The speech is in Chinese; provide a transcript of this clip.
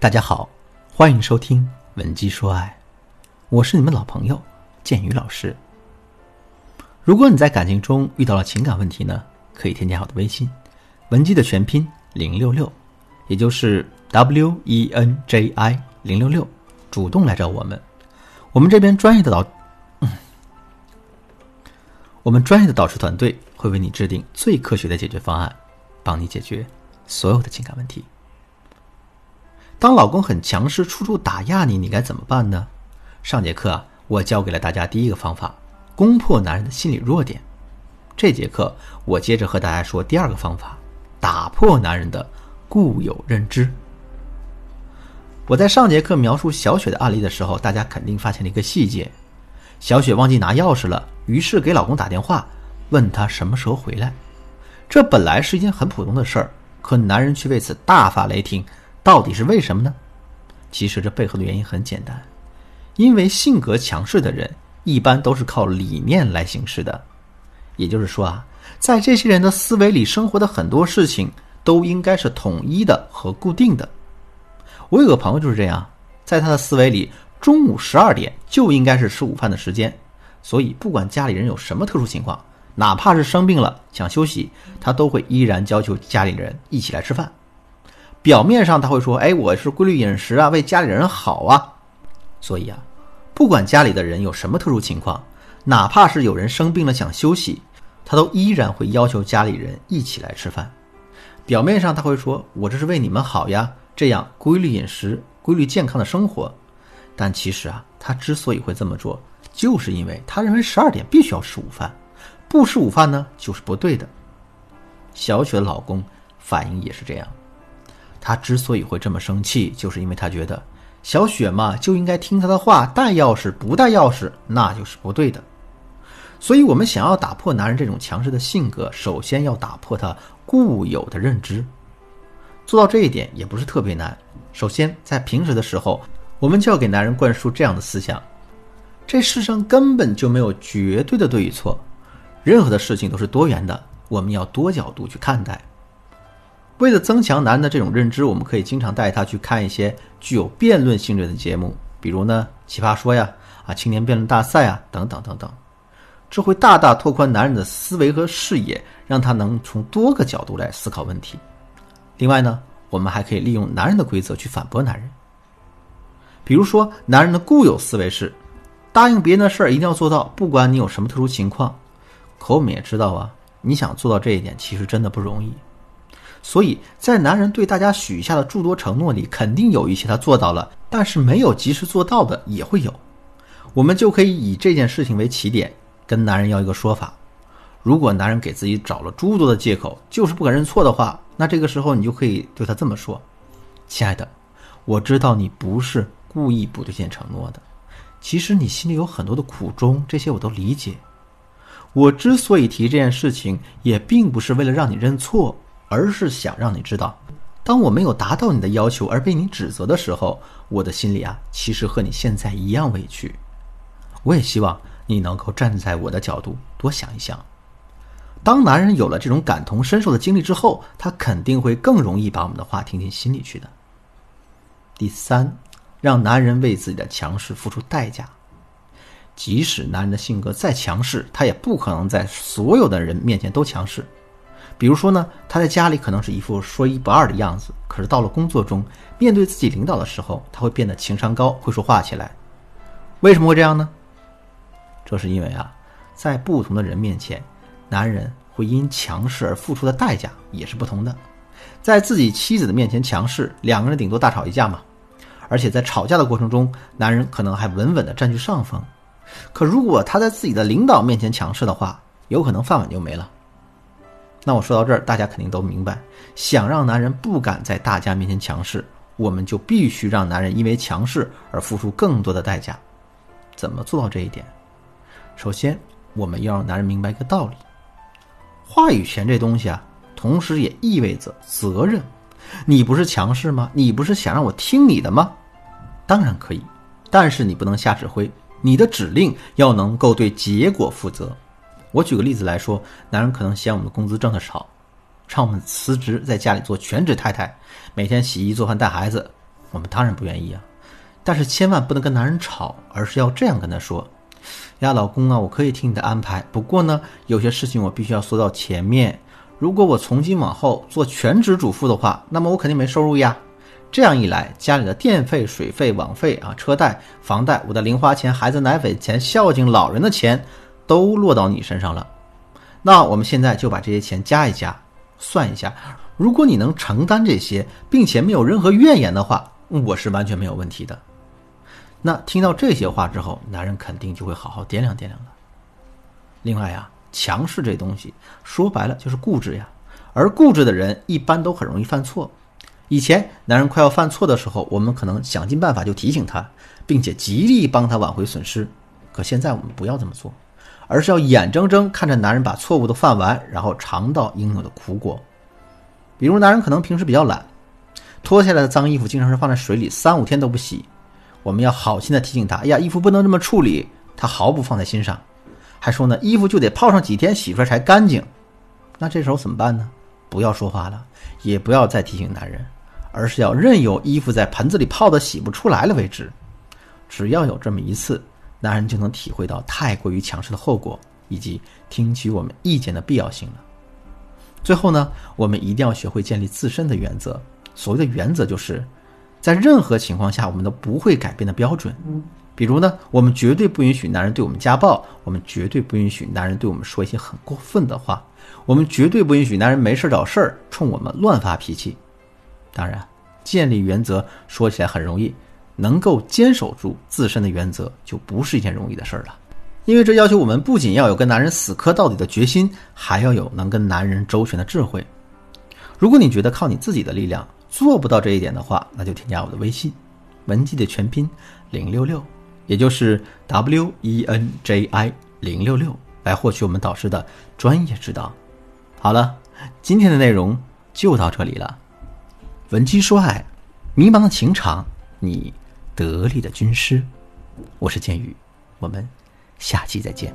大家好，欢迎收听《文姬说爱》，我是你们老朋友建宇老师。如果你在感情中遇到了情感问题呢，可以添加我的微信“文姬”的全拼零六六，也就是 W E N J I 零六六，主动来找我们。我们这边专业的导，我们专业的导师团队会为你制定最科学的解决方案，帮你解决所有的情感问题。当老公很强势，处处打压你，你该怎么办呢？上节课啊，我教给了大家第一个方法，攻破男人的心理弱点。这节课我接着和大家说第二个方法，打破男人的固有认知。我在上节课描述小雪的案例的时候，大家肯定发现了一个细节：小雪忘记拿钥匙了，于是给老公打电话，问他什么时候回来。这本来是一件很普通的事儿，可男人却为此大发雷霆。到底是为什么呢？其实这背后的原因很简单，因为性格强势的人一般都是靠理念来行事的。也就是说啊，在这些人的思维里，生活的很多事情都应该是统一的和固定的。我有个朋友就是这样，在他的思维里，中午十二点就应该是吃午饭的时间，所以不管家里人有什么特殊情况，哪怕是生病了想休息，他都会依然要求家里人一起来吃饭。表面上他会说：“哎，我是规律饮食啊，为家里人好啊。”所以啊，不管家里的人有什么特殊情况，哪怕是有人生病了想休息，他都依然会要求家里人一起来吃饭。表面上他会说：“我这是为你们好呀，这样规律饮食、规律健康的生活。”但其实啊，他之所以会这么做，就是因为他认为十二点必须要吃午饭，不吃午饭呢就是不对的。小雪的老公反应也是这样。他之所以会这么生气，就是因为他觉得小雪嘛就应该听他的话，带钥匙不带钥匙那就是不对的。所以，我们想要打破男人这种强势的性格，首先要打破他固有的认知。做到这一点也不是特别难。首先，在平时的时候，我们就要给男人灌输这样的思想：这世上根本就没有绝对的对与错，任何的事情都是多元的，我们要多角度去看待。为了增强男人的这种认知，我们可以经常带他去看一些具有辩论性质的节目，比如呢《奇葩说》呀、啊青年辩论大赛啊等等等等，这会大大拓宽男人的思维和视野，让他能从多个角度来思考问题。另外呢，我们还可以利用男人的规则去反驳男人。比如说，男人的固有思维是答应别人的事儿一定要做到，不管你有什么特殊情况。可我们也知道啊，你想做到这一点，其实真的不容易。所以在男人对大家许下的诸多承诺里，肯定有一些他做到了，但是没有及时做到的也会有。我们就可以以这件事情为起点，跟男人要一个说法。如果男人给自己找了诸多的借口，就是不肯认错的话，那这个时候你就可以对他这么说：“亲爱的，我知道你不是故意不兑现承诺的，其实你心里有很多的苦衷，这些我都理解。我之所以提这件事情，也并不是为了让你认错。”而是想让你知道，当我没有达到你的要求而被你指责的时候，我的心里啊，其实和你现在一样委屈。我也希望你能够站在我的角度多想一想。当男人有了这种感同身受的经历之后，他肯定会更容易把我们的话听进心里去的。第三，让男人为自己的强势付出代价。即使男人的性格再强势，他也不可能在所有的人面前都强势。比如说呢，他在家里可能是一副说一不二的样子，可是到了工作中，面对自己领导的时候，他会变得情商高，会说话起来。为什么会这样呢？这是因为啊，在不同的人面前，男人会因强势而付出的代价也是不同的。在自己妻子的面前强势，两个人顶多大吵一架嘛，而且在吵架的过程中，男人可能还稳稳的占据上风。可如果他在自己的领导面前强势的话，有可能饭碗就没了。那我说到这儿，大家肯定都明白，想让男人不敢在大家面前强势，我们就必须让男人因为强势而付出更多的代价。怎么做到这一点？首先，我们要让男人明白一个道理：话语权这东西啊，同时也意味着责任。你不是强势吗？你不是想让我听你的吗？当然可以，但是你不能瞎指挥，你的指令要能够对结果负责。我举个例子来说，男人可能嫌我们的工资挣得少，让我们辞职在家里做全职太太，每天洗衣做饭带孩子，我们当然不愿意啊。但是千万不能跟男人吵，而是要这样跟他说：“呀，老公啊，我可以听你的安排，不过呢，有些事情我必须要缩到前面。如果我从今往后做全职主妇的话，那么我肯定没收入呀。这样一来，家里的电费、水费、网费啊、车贷、房贷、我的零花钱、孩子奶粉钱、孝敬老人的钱，都落到你身上了。那我们现在就把这些钱加一加，算一下。如果你能承担这些，并且没有任何怨言的话，我是完全没有问题的。”那听到这些话之后，男人肯定就会好好掂量掂量了。另外呀，强势这东西说白了就是固执呀，而固执的人一般都很容易犯错。以前男人快要犯错的时候，我们可能想尽办法就提醒他，并且极力帮他挽回损失。可现在我们不要这么做，而是要眼睁睁看着男人把错误都犯完，然后尝到应有的苦果。比如男人可能平时比较懒，脱下来的脏衣服经常是放在水里三五天都不洗。我们要好心的提醒他，哎呀，衣服不能这么处理，他毫不放在心上，还说呢，衣服就得泡上几天洗出来才干净。那这时候怎么办呢？不要说话了，也不要再提醒男人，而是要任由衣服在盆子里泡的洗不出来了为止。只要有这么一次，男人就能体会到太过于强势的后果，以及听取我们意见的必要性了。最后呢，我们一定要学会建立自身的原则。所谓的原则就是。在任何情况下，我们都不会改变的标准。比如呢，我们绝对不允许男人对我们家暴，我们绝对不允许男人对我们说一些很过分的话，我们绝对不允许男人没事找事儿冲我们乱发脾气。当然，建立原则说起来很容易，能够坚守住自身的原则就不是一件容易的事儿了。因为这要求我们不仅要有跟男人死磕到底的决心，还要有能跟男人周旋的智慧。如果你觉得靠你自己的力量，做不到这一点的话，那就添加我的微信，文姬的全拼零六六，也就是 W E N J I 零六六，来获取我们导师的专业指导。好了，今天的内容就到这里了。文姬说爱，迷茫的情场，你得力的军师。我是剑宇，我们下期再见。